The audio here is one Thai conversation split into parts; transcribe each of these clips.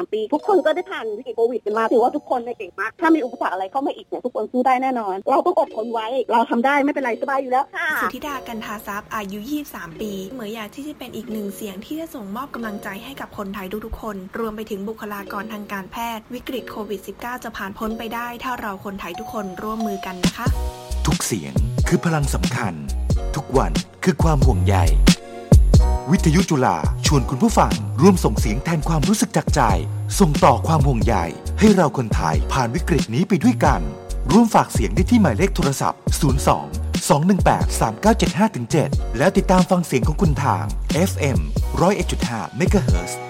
3 ปี ทุกคนก็ได้ผ่านวิกฤตโควิดกันมาถือว่าทุกคนเนี่ยเก่งมาก ถ้ามีอุปสรรคอะไรเข้ามาอีกเนี่ยทุกคนสู้ได้แน่นอน เราต้องอดทนไว้ เราทำได้ไม่เป็นไรสบายอยู่แล้วค่ะ สุธิดากันทาซับอายุ 23 ปีเหมยอยากที่จะเป็นอีกหนึ่งเสียงที่จะส่งมอบกำลังใจให้กับคนไทยทุกๆคน รวมไปถึงบุคลากรทางการแพทย์ วิกฤตโควิด -19 จะผ่านพ้นไปได้ ถ้าเราคนไทยทุกคนร่วมมือกันนะคะ ทุกเสียงคือพลังสำคัญ ทุกวันคือความห่วงใย วิทยุจุฬาชวนคุณผู้ฟัง ร่วมส่งเสียงแทนความรู้สึกจากใจ ส่งต่อความห่วงใยให้เราคนไทยผ่านวิกฤตนี้ไปด้วยกัน ร่วมฝากเสียงได้ที่หมายเลขโทรศัพท์ 02 218 3975-7 และติดตามฟังเสียงของคุณทาง FM 101.5 MHz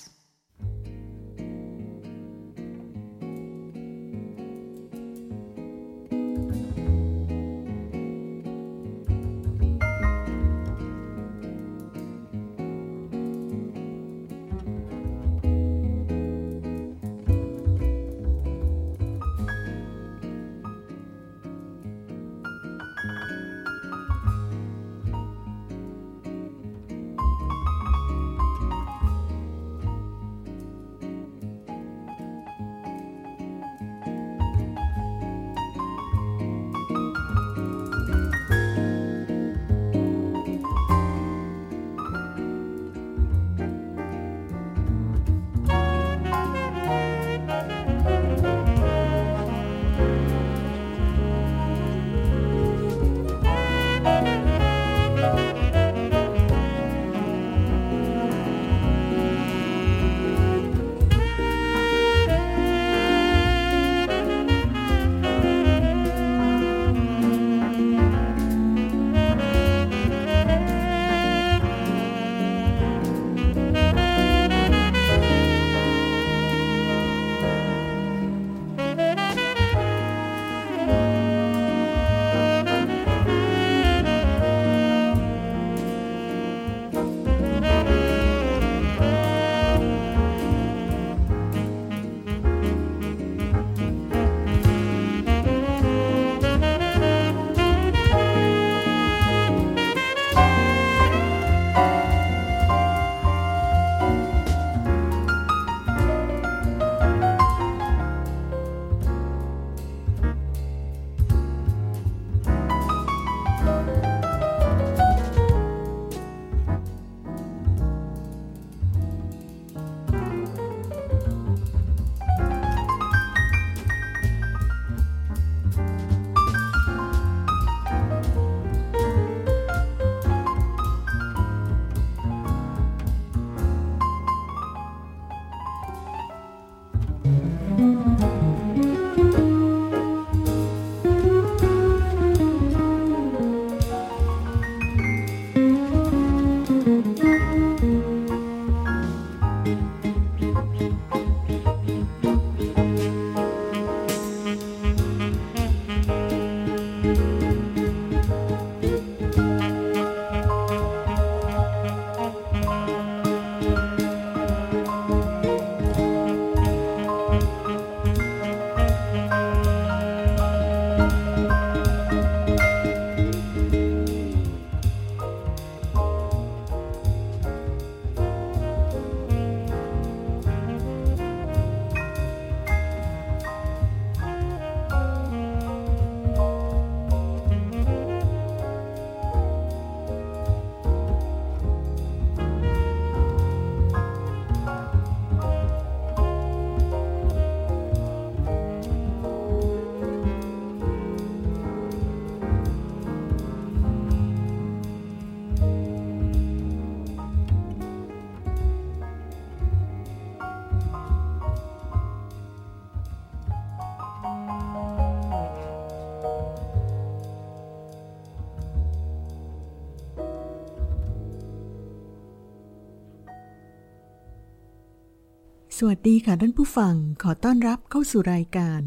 สวัสดีค่ะท่านผู้ฟัง ขอต้อนรับเข้าสู่รายการ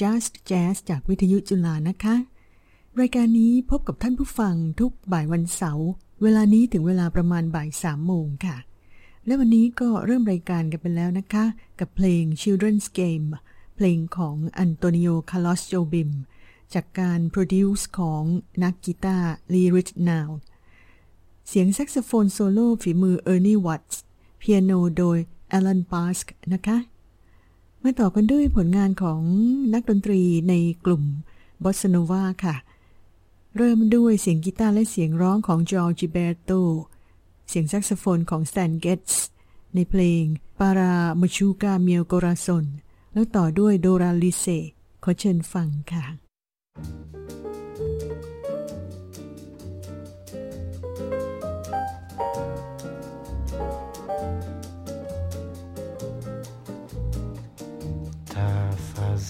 Just Jazz จากวิทยุจุฬานะคะ รายการนี้พบกับท่านผู้ฟังทุกบ่ายวันเสาร์ เวลานี้ถึงเวลาประมาณบ่ายสามโมงค่ะ และวันนี้ก็เริ่มรายการกันไปแล้วนะคะ กับเพลง Children's Game เพลงของ Antonio Carlos Jobim จากการ produce ของนักกีตาร์ Lee Ritenour เสียงแซกโซโฟนโซโล่ฝีมือ Ernie Wattsเปียโนโดย Alan Pasqua นะคะ มาต่อกันด้วยผลงานของนักดนตรีในกลุ่มบอสซาโนวาค่ะ เริ่มด้วยเสียงกีตาร์และเสียงร้องของ João Gilberto เสียงแซกโซโฟนของ Stan Getz ในเพลง Para Machucar Meu Coração แล้วต่อด้วย Doralice ขอเชิญฟังค่ะ Tá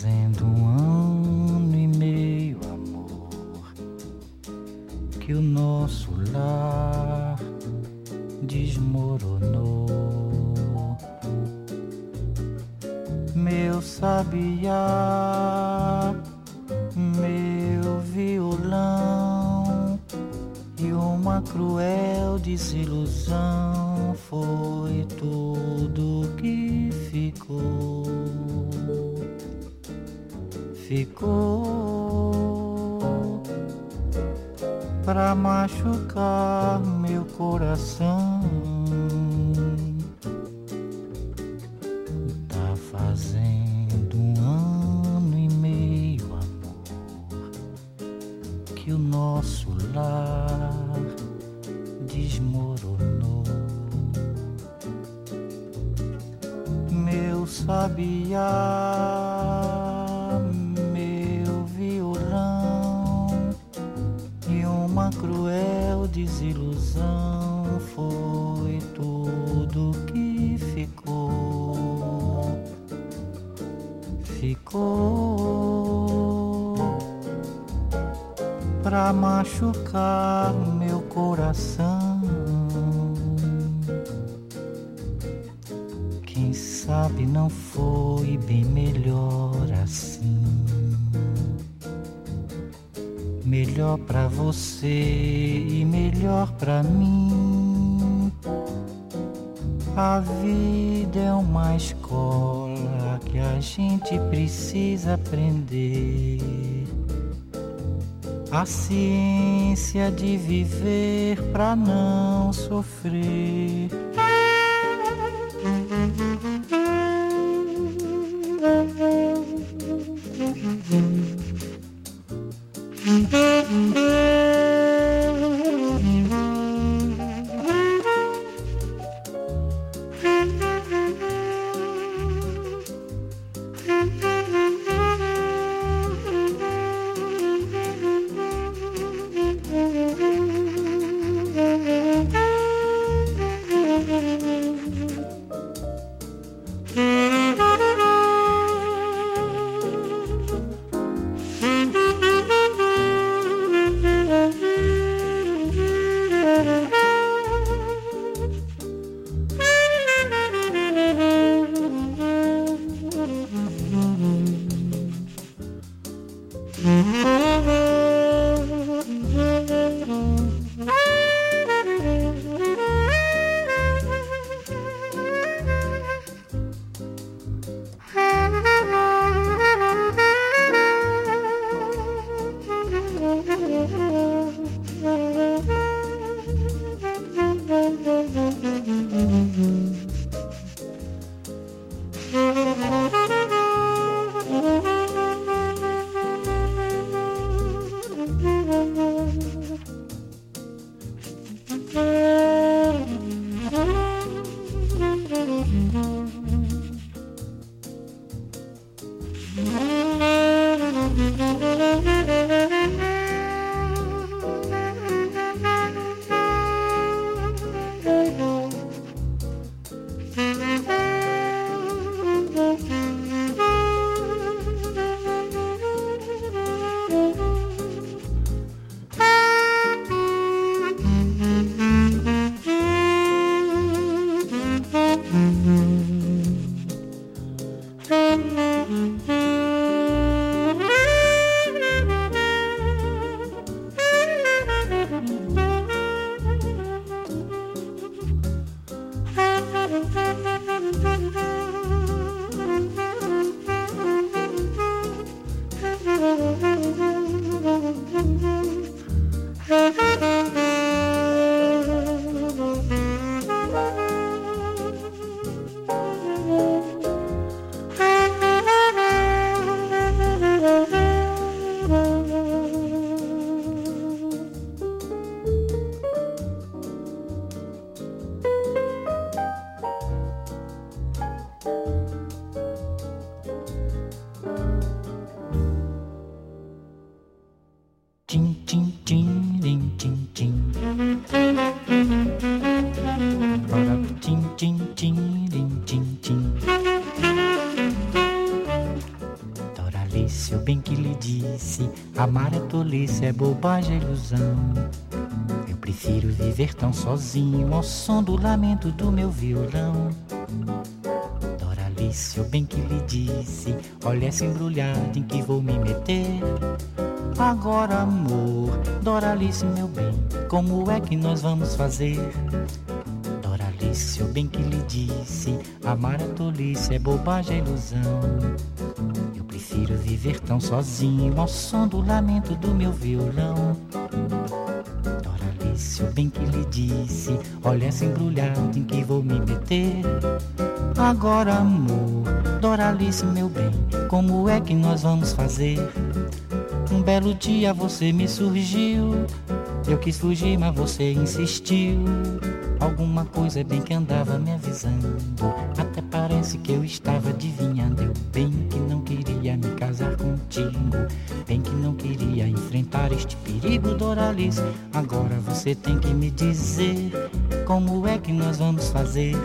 fazendo um ano e meio, amor, que o nosso lar desmoronou. Meu sabiá, meu violão e uma cruel desilusão foi tudo que ficou. Ficou pra machucar meu coração. Tá fazendo um ano e meio, amor, que o nosso lar desmoronou. Meu sabiá, pra machucar meu coração. Quem sabe não foi bem melhor assim. Melhor pra você e melhor pra mim. A vida é uma escola que a gente precisa aprender. A ciência de viver pra não sofrer. Tolice, é bobagem, é ilusão. Eu prefiro viver tão sozinho ao som do lamento do meu violão. Doralice, eu bem que lhe disse: Olha essa embrulhada em que vou me meter. Agora, amor, Doralice, meu bem, como é que nós vamos fazer? Doralice, eu bem que lhe disse: Amar é tolice, é bobagem, é ilusão. Prefiro viver tão sozinho ao som do lamento do meu violão. Doralice, eu bem que lhe disse: Olha essa embrulhada em que vou me meter. Agora, amor, Doralice, meu bem, como é que nós vamos fazer? Um belo dia você me surgiu. Eu quis fugir, mas você insistiu. Alguma coisa bem que andava me avisando. Parece que eu estava adivinhando. Eu bem que não queria me casar contigo. Bem que não queria enfrentar este perigo, Doralice. Agora você tem que me dizer como é que nós vamos fazer.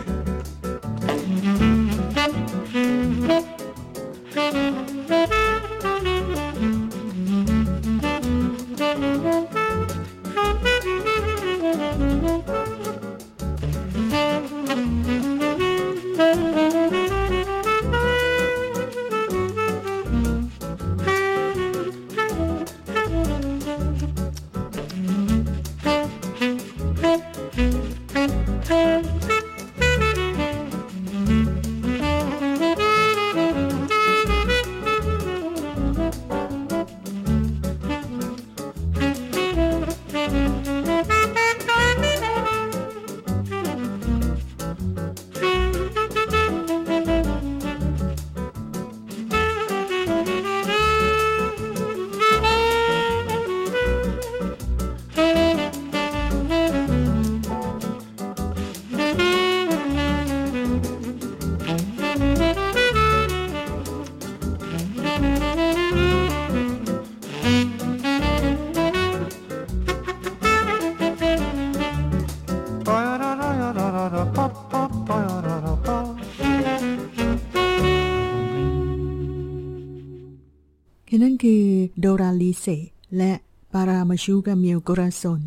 เซและ Para Machucar Meu Coração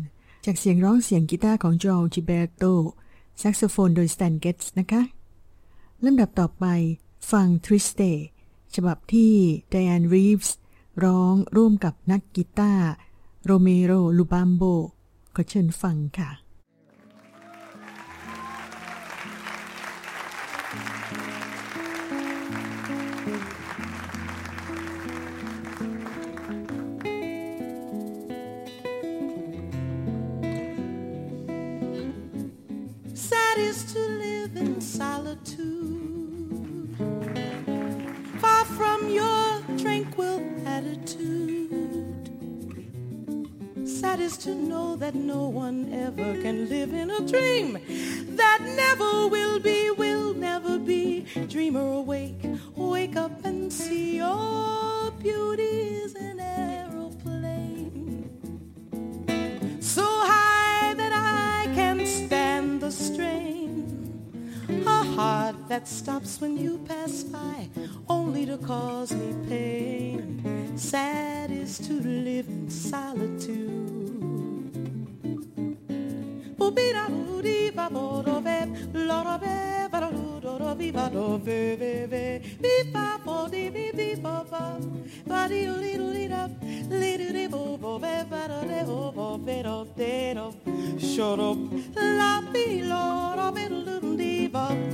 จากเสียงร้องเสียงกีตาร์ของ João Gilberto แซกโซโฟนโดย Stan Getz นะคะลำดับต่อไปฟัง Triste ฉบับที่ Dianne Reeves ร้องร่วมกับนักกีตาร์ Romero Lubambo ขอเชิญฟังค่ะ solitude, far from your tranquil attitude. Sad is to know that no one ever can live in a dream that never will be, will never be. Dreamer awake, wake up and see your beauty is an aeroplane so high that I can stand the strain. Heart that stops when you pass by, only to cause me pain. Sad is to live in solitude. Shut up, la be lord,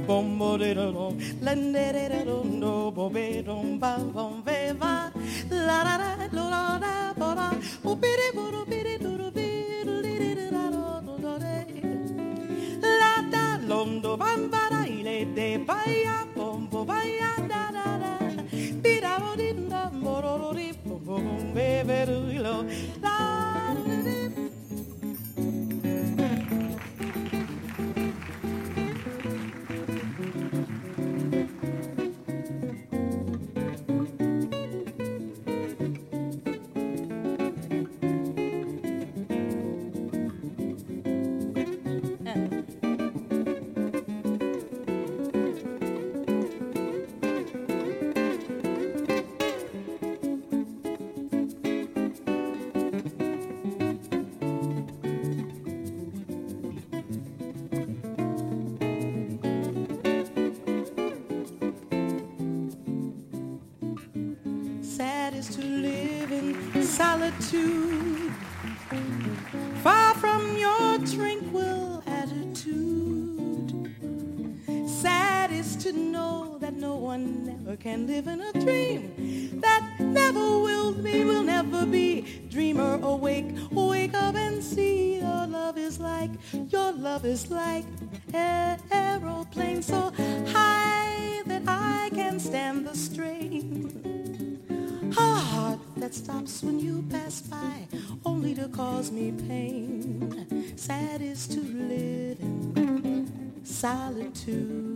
bom bo de do do, la de de do dom do bo be dom ba bom ve va la la la lo la da ba la o bi de bo do bi de do can live in a dream that never will be, will never be. Dreamer awake, wake up and see your love is like, your love is like an aeroplane so high that I can stand the strain. A heart that stops when you pass by, only to cause me pain. Sad is to live in solitude.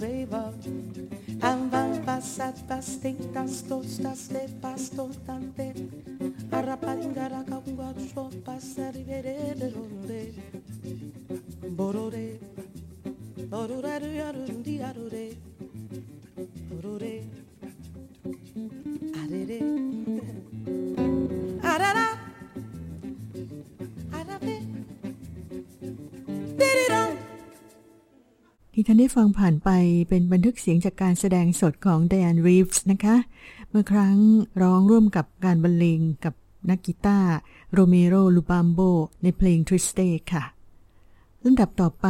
veivab Avan basat bastek tas tostas de te pas tos tante Arrapadingara kaunga shop pasari verede ronde Borore Borore ที่ท่านได้ฟังผ่านไปเป็นบันทึกเสียงจากการแสดงสดของ Dianne Reeves นะคะ เมื่อครั้งร้องร่วมกับการบรรเลงกับนักกีตาร์ Romero Lubambo ในเพลง Triste ค่ะลำดับต่อไป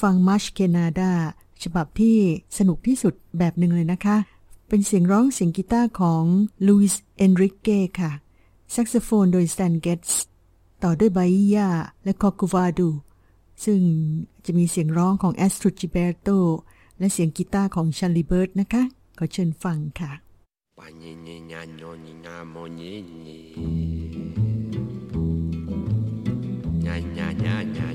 ฟัง Mas Que Nada ฉบับที่สนุกที่สุดแบบหนึ่งเลยนะคะ เป็นเสียงร้องเสียงกีตาร์ของ Luis Enrique ค่ะแซกโซโฟนโดย Stan Getz ต่อด้วยไบยาและคอกูวาดู ซึ่งจะมีเสียงร้องของแอสตรูจิเบโตและเสียงกีตาร์ของชันลีเบิร์ตนะคะ ขอเชิญฟังค่ะ nya nya nya nya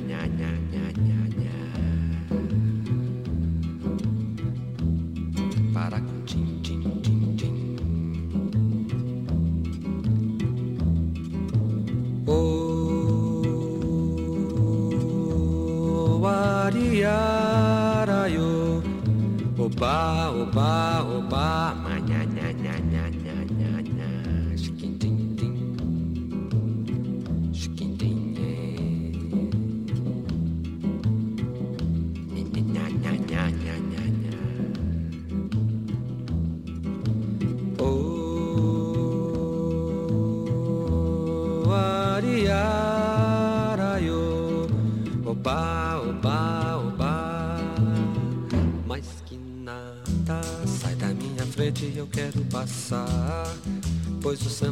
Oba oba oba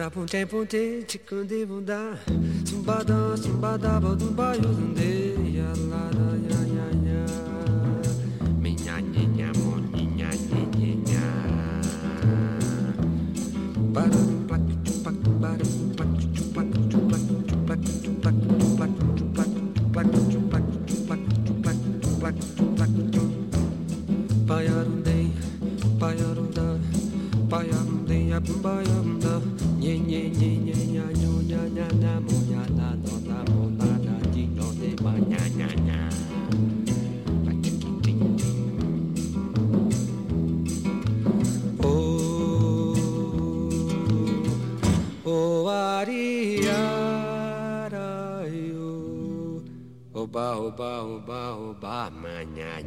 Trapuntem punte, ticande bunda, sumbadã, sumbadá, bodum baio, zundeia, lara, nha, nha. Oba, oba, oba, oba, manhã,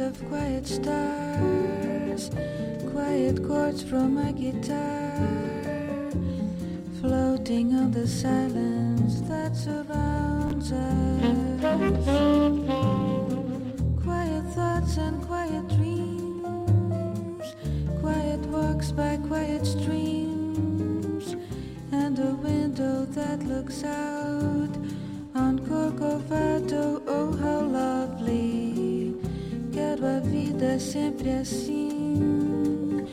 of quiet stars, quiet chords from my guitar, floating on the silence that surrounds us. Quiet thoughts and quiet dreams, quiet walks by quiet streams, and a window that looks out sempre assim,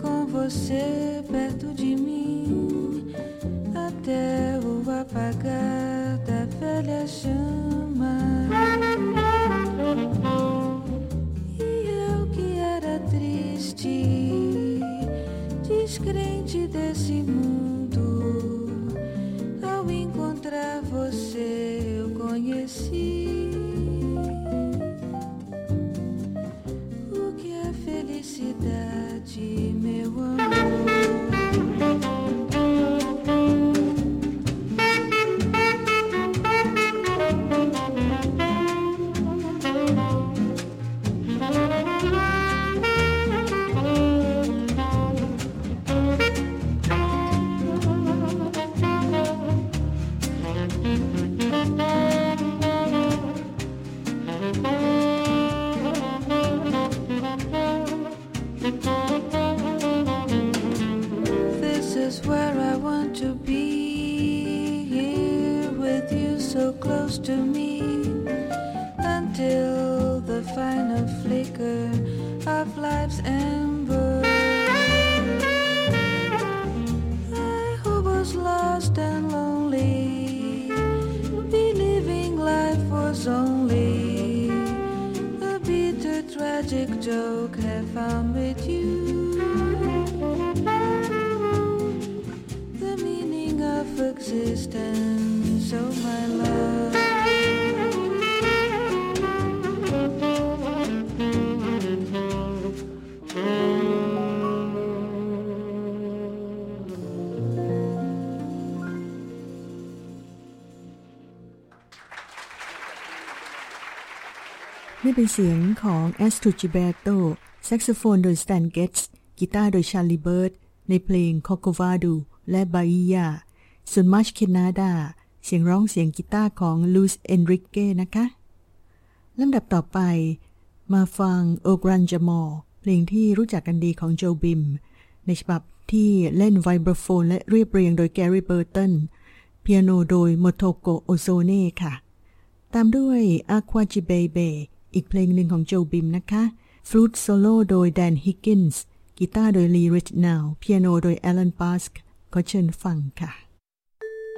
com você perto life's ember. I who was lost and lonely. Believing life was only a bitter tragic joke have found with you. The meaning of existence, เป็นเสียงของ a s t r o g i b e r t o แซกโซโฟนโดย Stan Getz กีตาร์โดย Charlie Bird ในเพลง Corcovado และ Bahia ส่วน March Canada เสียงร้องเสียงกีตาร์ของ Luis Enrique นะคะลำดับต่อไป มาฟัง O Gran Jamor เพลงที่รู้จักกันดีของโจบิม ในฉบับที่เล่นไวโบรโฟนและเรียบเรียงโดย Gary Burton เปียโนโดย Motoko Ozone ค่ะ ตามด้วย Aqua g i b e b e อีกเพลงหนึ่งของโจบิมนะคะฟลูตโซโล่โดย Dan Higgins กีตาร์โดย Lee Ritenour เปียโนโดย Alan Pasqua ขอเชิญฟังค่ะ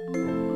Thank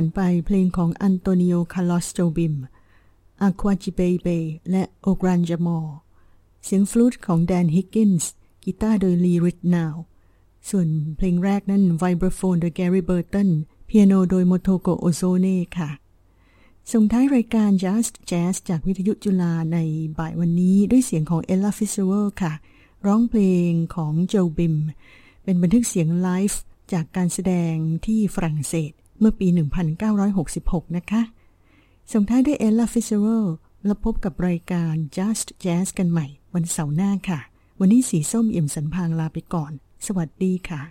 ผ่านไปเพลงของ Antonio Carlos Jobim Água de Beber และ O Grande Amor เสียงฟลูตของ Dan Higgins กีตาร์โดย Lee Ritenour ส่วนเพลงแรกนั้นไวเบรโฟนโดย Gary Burton เปียโนโดย Makoto Ozone ค่ะส่งท้ายรายการ Just Jazz จากวิทยุจุฬาในบ่ายวันนี้ด้วยเสียงของ Ella Fitzgerald ค่ะ ร้องเพลงของโจบิม เป็นบันทึกเสียงไลฟ์จากการแสดงที่ฝรั่งเศส เมื่อปี 1966 นะคะ ส่งท้ายด้วย Ella Fitzgerald และพบกับรายการ Just Jazz กันใหม่ วันเสาร์หน้าค่ะ วันนี้สีส้มเอี่ยมสรรพางค์ลาไปก่อน สวัสดีค่ะ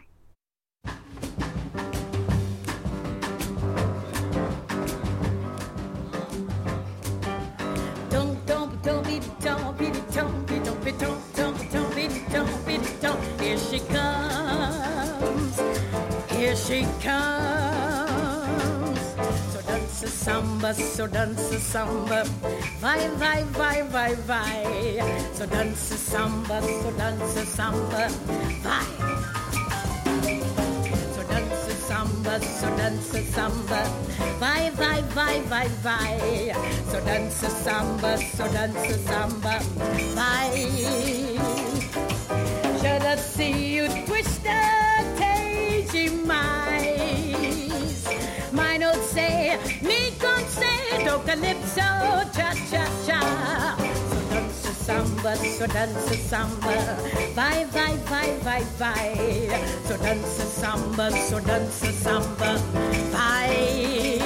Here she comes. Samba, so dance a samba, vai vai vai vai vai. So dance a samba, so dance a samba, vai. So dance a samba, so dance a samba. Vai, vai, vai, vai, vai. So dance a samba, so dance a samba. Vai. Should I see you twist the cage mais? Say, me con say, do calypso, cha cha cha. So dance a samba, so dance a samba. Vai, vai, vai, vai, vai. So dance a samba, so dance a samba. Vai.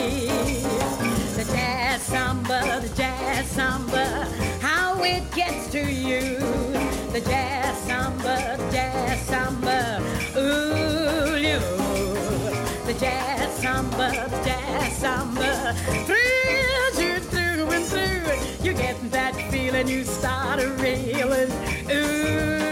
The jazz samba, the jazz samba. How it gets to you. The jazz samba, the jazz samba. The jazz samba, jazz samba. Thrills you through and through. You get that feeling, you start a reeling. Ooh,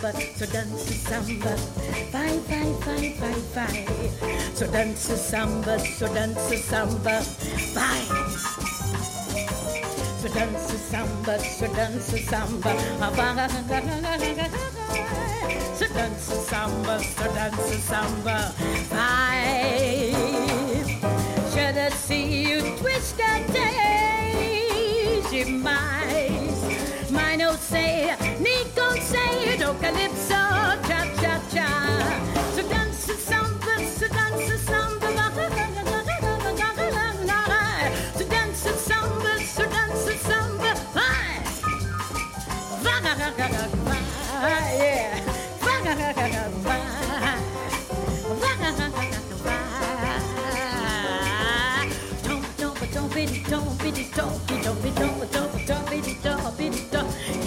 samba, so dance the samba, bye bye bye bye bye. So dance the samba, so dance the samba, bye. So dance the samba, so dance the samba, ah, bye. So dance the samba, so dance the samba, bye.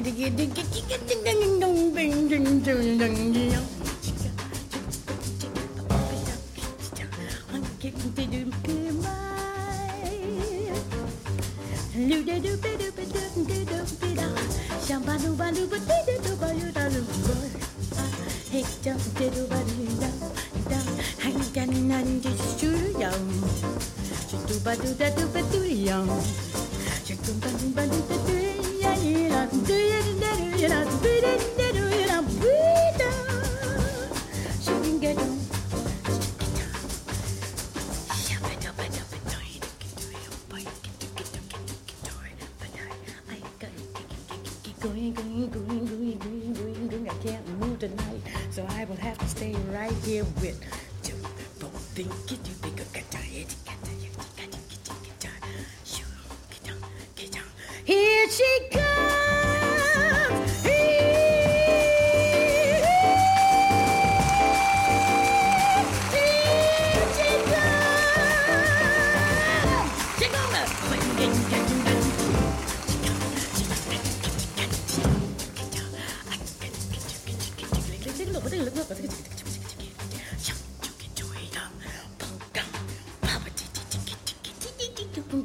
diggy diggy diggy diggy ding ding ding ding ding ding ding ding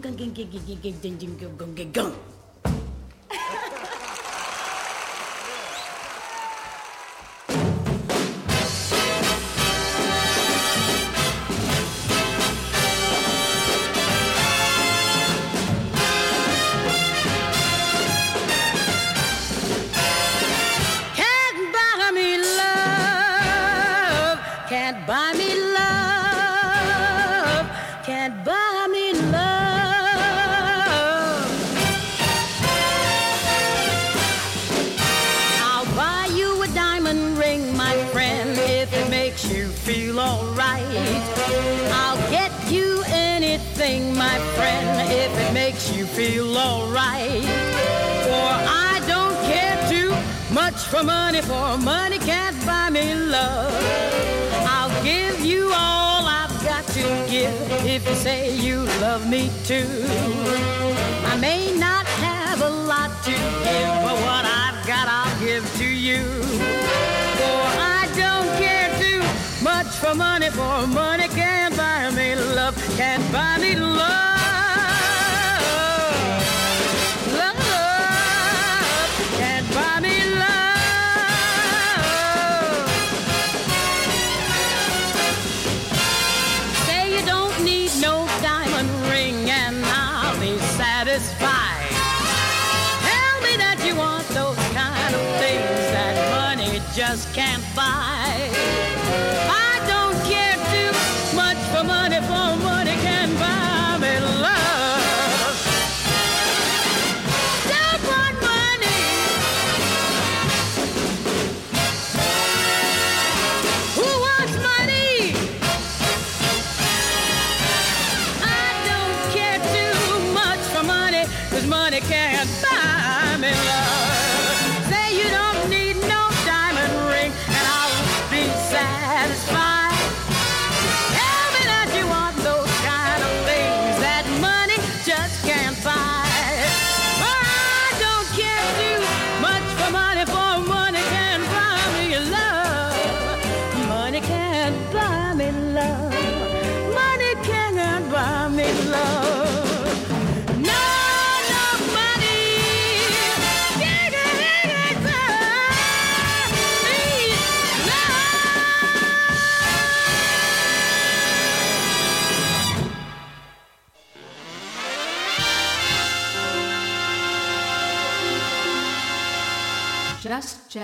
gung gung gung gung gung gung gung gung gung gung gung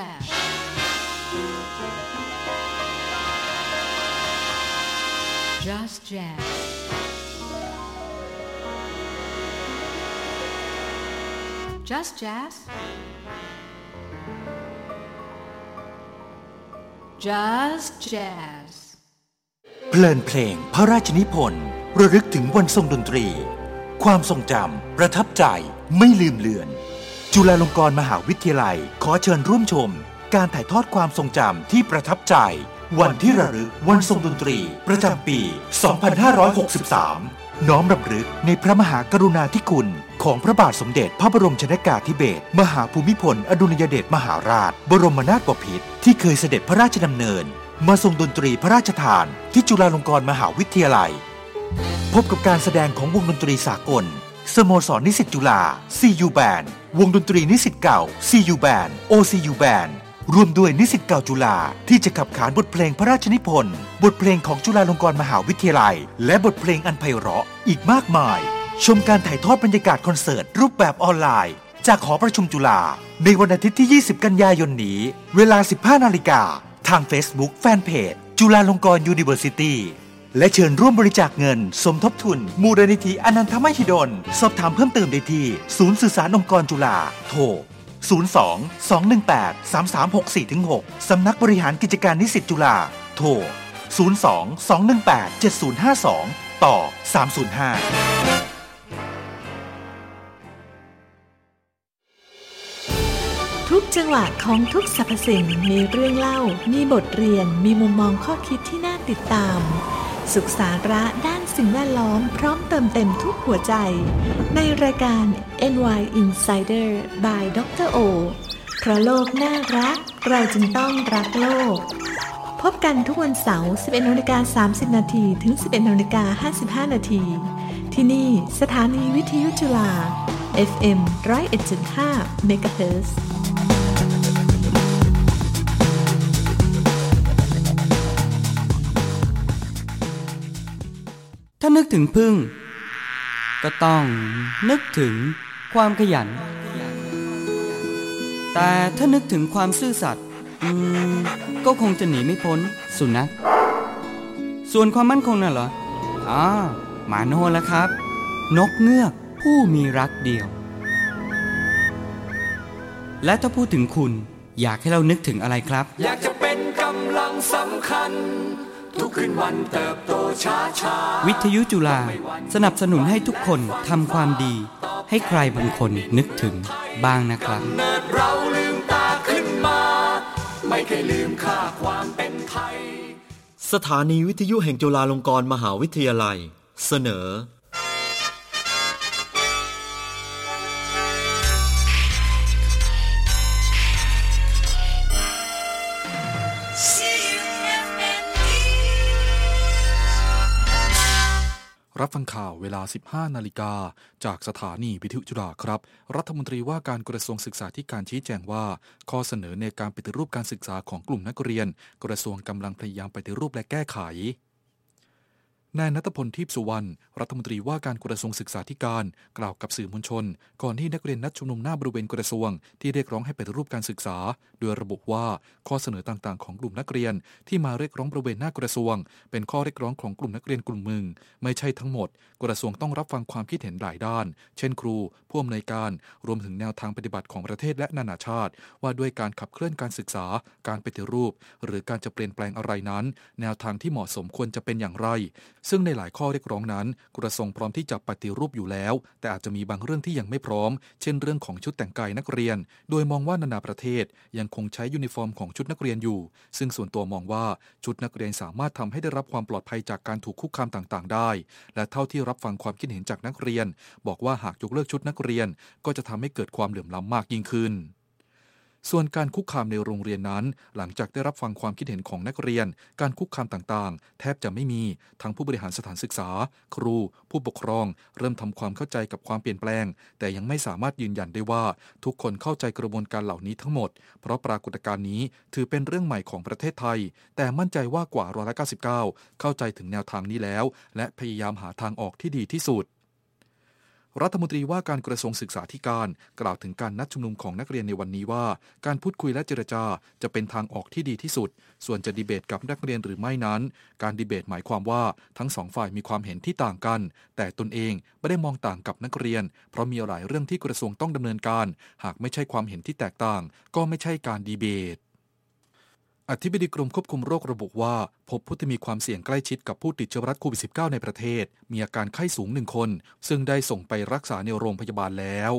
jazz. Just Jazz. Just Jazz. Just Jazz. เพลินเพลงพระราชนิพนธ์ระลึกถึงวันทรงดนตรี ความทรงจำประทับใจไม่ลืมเลือน จุฬาลงกรณ์มหาวิทยาลัย ขอเชิญร่วมชม การถ่ายทอดความทรงจำที่ประทับใจ วันที่ระลึกวันทรงดนตรี ประจำปี 2563 น้อมรำลึกในพระมหากรุณาธิคุณ ของพระบาทสมเด็จพระบรมชนากาธิเบศรมหาภูมิพล อดุลยเดชมหาราช บรมนาถบพิตรที่เคยเสด็จพระราชดำเนิน มาทรงดนตรีพระราชทานที่จุฬาลงกรณ์มหาวิทยาลัย พบกับการแสดงของวงดนตรีสากล สโมสรนิสิตจุฬา CU Band วงดนตรีนิสิตเก่า CU Band OCU Band ร่วมด้วยนิสิตเก่าจุฬาที่จะขับขานบทเพลงพระราชนิพนธ์ บทเพลงของจุฬาลงกรณ์มหาวิทยาลัย และบทเพลงอันไพเราะอีกมากมาย ชมการถ่ายทอดบรรยากาศคอนเสิร์ต รูปแบบออนไลน์ จากหอประชุมจุฬาในวันอาทิตย์ที่ 20 กันยายนนี้ เวลา 15 นาฬิกาทาง Facebook Fanpage จุฬาลงกรณ์ University และเชิญร่วมบริจาคเงิน สมทบทุน มูลนิธิอนันทมหิดล สอบถามเพิ่มเติมได้ที่ ศูนย์สื่อสารองค์กรจุฬาโทร 02 218 3364 6 สำนักบริหารกิจการนิสิตจุฬาโทร 02 218 7052 ต่อ 305ทุกจังหวะของทุกสรรพสิ่งมีเรื่องเล่า มีบทเรียน มีมุมมองข้อคิดที่น่าติดตาม สุขสาระด้านสิ่งแวดล้อมพร้อมเติมเต็มทุกหัวใจ ในรายการ NY Insider by ดรโอเพราะโลกน่ารัก เราจึงต้องรักโลก พบกันทุกวันเสาร์ 11นาฬิกา30 นาทีถึง 11นาฬิกา55 นาที ที่นี่สถานีวิทยุจุฬา FM 101.5 MHz ถ้านึกถึงพึ่ง ก็ต้องนึกถึงความขยัน แต่ถ้านึกถึงความซื่อสัตย์ก็คงจะหนีไม่พ้นสุนัขส่วนความมั่นคงน่ะเหรออ่าหมาโน่แล้วครับ นกเงือกผู้มีรักเดียว และถ้าพูดถึงคุณอยากให้เรานึกถึงอะไรครับ อยากจะเป็นกำลังสำคัญ ทุกคืนวันเติบโตช้าช้าวิทยุจุฬาสนับสนุนให้ทุกคนทำความดี ให้ใครบางคนนึกถึงบ้างนะครับเนิดเราลืมตาขึ้นมา ไม่เคยลืมค่าความเป็นไทย สถานีวิทยุแห่งจุฬาลงกรณ์มหาวิทยาลัย เสนอ รับฟังข่าวเวลา 15 นาฬิกา จากสถานีวิทยุจุฬาครับ รัฐมนตรีว่าการกระทรวงศึกษาธิการชี้แจงว่า ข้อเสนอในการปฏิรูปการศึกษาของกลุ่มนักเรียน กระทรวงกำลังพยายามปฏิรูปและแก้ไขนายนัทพลทิพสุวรรณรัฐมนตรีว่าการกระทรวงศึกษาธิการ กล่าวกับสื่อมวลชน ก่อนที่นักเรียนนัดชุมนุมหน้าบริเวณกระทรวงที่เรียกร้องให้ปฏิรูปการศึกษา โดยระบุว่าข้อเสนอต่างๆ ของกลุ่มนักเรียนที่มาเรียกร้องบริเวณหน้ากระทรวง เป็นข้อเรียกร้องของกลุ่มนักเรียนกลุ่มมึง ไม่ใช่ทั้งหมด กระทรวงต้องรับฟังความคิดเห็นหลายด้าน เช่น ครูผู้อำนวยการรวมถึงแนวทางปฏิบัติของประเทศและนานาชาติ ว่าด้วยการขับเคลื่อนการศึกษา การปฏิรูป หรือการจะเปลี่ยนแปลงอะไรนั้น แนวทางที่เหมาะสมควรจะเป็นอย่างไร ซึ่งในหลายข้อเรียกร้องนั้น กระทรวงพร้อมที่จะปฏิรูปอยู่แล้ว แต่อาจจะมีบางเรื่องที่ยังไม่พร้อม เช่น เรื่องของชุดแต่งกายนักเรียน โดยมองว่านานาประเทศยังคงใช้ยูนิฟอร์มของชุดนักเรียนอยู่ ซึ่งส่วนตัวมองว่าชุดนักเรียนสามารถทำให้ได้รับความปลอดภัยจากการถูกคุกคามต่างๆ ได้ และเท่าที่รับฟังความคิดเห็นจากนักเรียน บอกว่าหากยกเลิกชุดนักเรียน ก็จะทำให้เกิดความเหลื่อมล้ำมากยิ่งขึ้น ส่วนการคุกคามในโรงเรียนนั้น หลังจากได้รับฟังความคิดเห็นของนักเรียน การคุกคามต่างๆ แทบจะไม่มี ทั้งผู้บริหารสถานศึกษา ครู ผู้ปกครอง เริ่มทำความเข้าใจกับความเปลี่ยนแปลง แต่ยังไม่สามารถยืนยันได้ว่า ทุกคนเข้าใจกระบวนการเหล่านี้ทั้งหมด เพราะปรากฏการณ์นี้ถือเป็นเรื่องใหม่ของประเทศไทย แต่มั่นใจว่ากว่าร้อยละ99เข้าใจถึงแนวทางนี้แล้ว และพยายามหาทางออกที่ดีที่สุด รัฐมนตรีว่าการกระทรวงศึกษาธิการ กล่าวถึงการนัดชุมนุมของนักเรียนในวันนี้ว่า การพูดคุยและเจรจาจะเป็นทางออกที่ดีที่สุด ส่วนจะดีเบตกับนักเรียนหรือไม่นั้น การดีเบตหมายความว่าทั้งสองฝ่ายมีความเห็นที่ต่างกัน แต่ตนเองไม่ได้มองต่างกับนักเรียน เพราะมีหลายเรื่องที่กระทรวงต้องดำเนินการ หากไม่ใช่ความเห็นที่แตกต่าง ก็ไม่ใช่การดีเบต อธิบดีกรมควบคุมโรคระบุว่า พบผู้ที่มีความเสี่ยงใกล้ชิดกับผู้ติดเชื้อรัสโควิด -19 ในประเทศ มีอาการไข้สูงหนึ่งคน ซึ่งได้ส่งไปรักษาในโรงพยาบาลแล้ว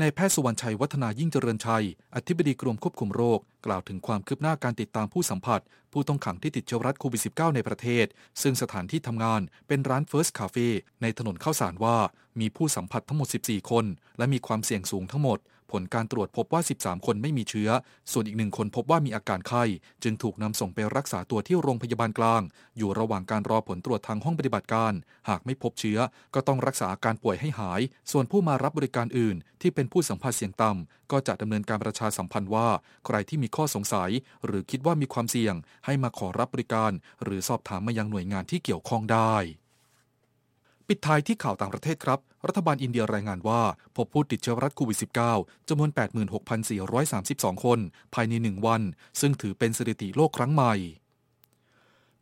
นายแพทย์สุวรรณชัยวัฒนายิ่งเจริญชัย อธิบดีกรมควบคุมโรค กล่าวถึงความคืบหน้าการติดตามผู้สัมผัส ผู้ต้องขังที่ติดเชื้อรัสโควิด -19 ในประเทศ ซึ่งสถานที่ทำงานเป็นร้าน First Cafe ในถนนข้าวสารว่า มีผู้สัมผัสทั้งหมด 14 คน และมีความเสี่ยงสูงทั้งหมด ผลการตรวจพบว่า 13 คนไม่มีเชื้อ ส่วนอีกหนึ่งคนพบว่ามีอาการไข้ จึงถูกนำส่งไปรักษาตัวที่โรงพยาบาลกลาง อยู่ระหว่างการรอผลตรวจทางห้องปฏิบัติการ หากไม่พบเชื้อ ก็ต้องรักษาอาการป่วยให้หาย ส่วนผู้มารับบริการอื่น ที่เป็นผู้สัมผัสเสี่ยงต่ำก็จะดำเนินการประชาสัมพันธ์ว่า ใครที่มีข้อสงสัย หรือคิดว่ามีความเสี่ยง ให้มาขอรับบริการ หรือสอบถามมายังหน่วยงานที่เกี่ยวข้องได้ ปิดท้ายที่ข่าวต่างประเทศครับ รัฐบาลอินเดียรายงานว่า พบผู้ติดเชื้อรัสโควิด -19 จำนวน 86,432 คน ภายใน 1 วัน ซึ่งถือเป็นสถิติโลกครั้งใหม่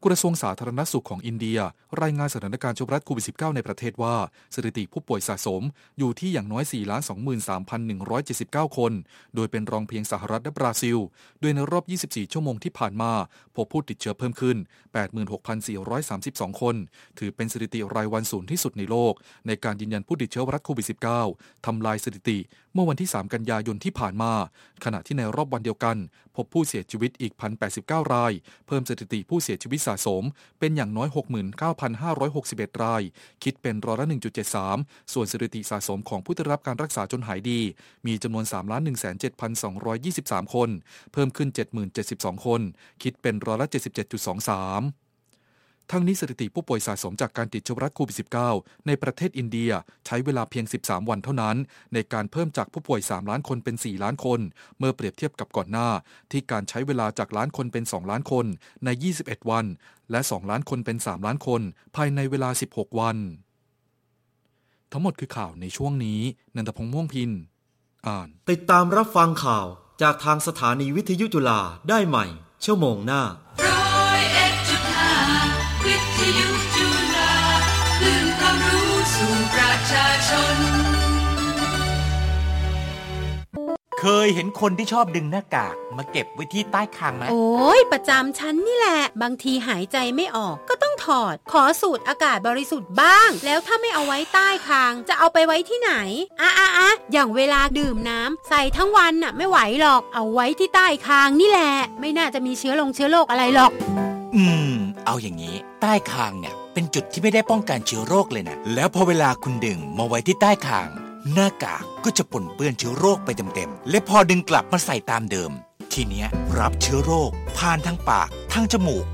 กระทรวงสาธารณสุขของอินเดีย รายงานสถานการณ์เชื้อไวรัสโควิด -19 ในประเทศว่าสถิติผู้ป่วยสะสมอยู่ที่อย่างน้อย 4,23,179 คน โดยเป็นรองเพียงสหรัฐและบราซิล โดยในรอบ 24 ชั่วโมงที่ผ่านมา พบผู้ติดเชื้อเพิ่มขึ้น 86,432 คน ถือเป็นสถิติรายวันสูงที่สุดในโลก ในการยืนยันผู้ติดเชื้อรัสโควิด -19 ทำลายสถิติ เมื่อวันที่ 3 กันยายนที่ผ่านมา ขณะที่ในรอบวันเดียวกัน พบผู้เสียชีวิตอีก 1,089 ราย เพิ่มสถิติผู้เสียชีวิตสะสม เป็นอย่างน้อย 69,561 ราย คิดเป็นร้อยละ 1.73 ส่วนสถิติสะสมของผู้ได้รับการรักษาจนหายดี มีจำนวน 3 1,7,223 คน เพิ่มขึ้น 7,072 คน คิดเป็นร้อยละ 77.23 ทั้งนี้สถิติผู้ป่วยสะสมจากการติดเชื้อไวรัสโควิด -19 ในประเทศอินเดียใช้เวลาเพียง 13 วันเท่านั้น ในการเพิ่มจากผู้ป่วย 3 ล้านคนเป็น 4 ล้านคน เมื่อเปรียบเทียบกับก่อนหน้า ที่การใช้เวลาจากล้านคนเป็น 2 ล้านคนใน 21 วัน และ 2 ล้านคนเป็น 3 ล้านคน ภายในเวลา 16 วัน ทั้งหมดคือข่าวในช่วงนี้ นันทพงษ์ม่วงพินอ่าน ติดตามรับฟังข่าวจากทางสถานีวิทยุจุฬาได้ใหม่ ชั่วโมงหน้า ทยุจุฬาคลื่นความรู้สู่ประชาชน เคยเห็นคนที่ชอบดึงหน้ากากมาเก็บไว้ที่ใต้คางไหม โอ้ยประจำฉันนี่แหละ บางทีหายใจไม่ออกก็ต้องถอด ขอสูดอากาศบริสุทธิ์บ้าง แล้วถ้าไม่เอาไว้ใต้คาง จะเอาไปไว้ที่ไหนอะอะอะอย่างเวลาดื่มน้ำใส่ทั้งวันน่ะไม่ไหวหรอก เอาไว้ที่ใต้คางนี่แหละ ไม่น่าจะมีเชื้อลงเชื้อโรคอะไรหรอก อืม เอาอย่างนี้ ใต้คางเนี่ย เป็นจุดที่ไม่ได้ป้องกันเชื้อโรคเลยนะ แล้วพอเวลาคุณดึงมาไว้ที่ใต้คาง หน้ากากก็จะปนเปื้อนเชื้อโรคไปเต็มๆ และพอดึงกลับมาใส่ตามเดิม ทีเนี้ยรับเชื้อโรคผ่านทางปากทางจมูก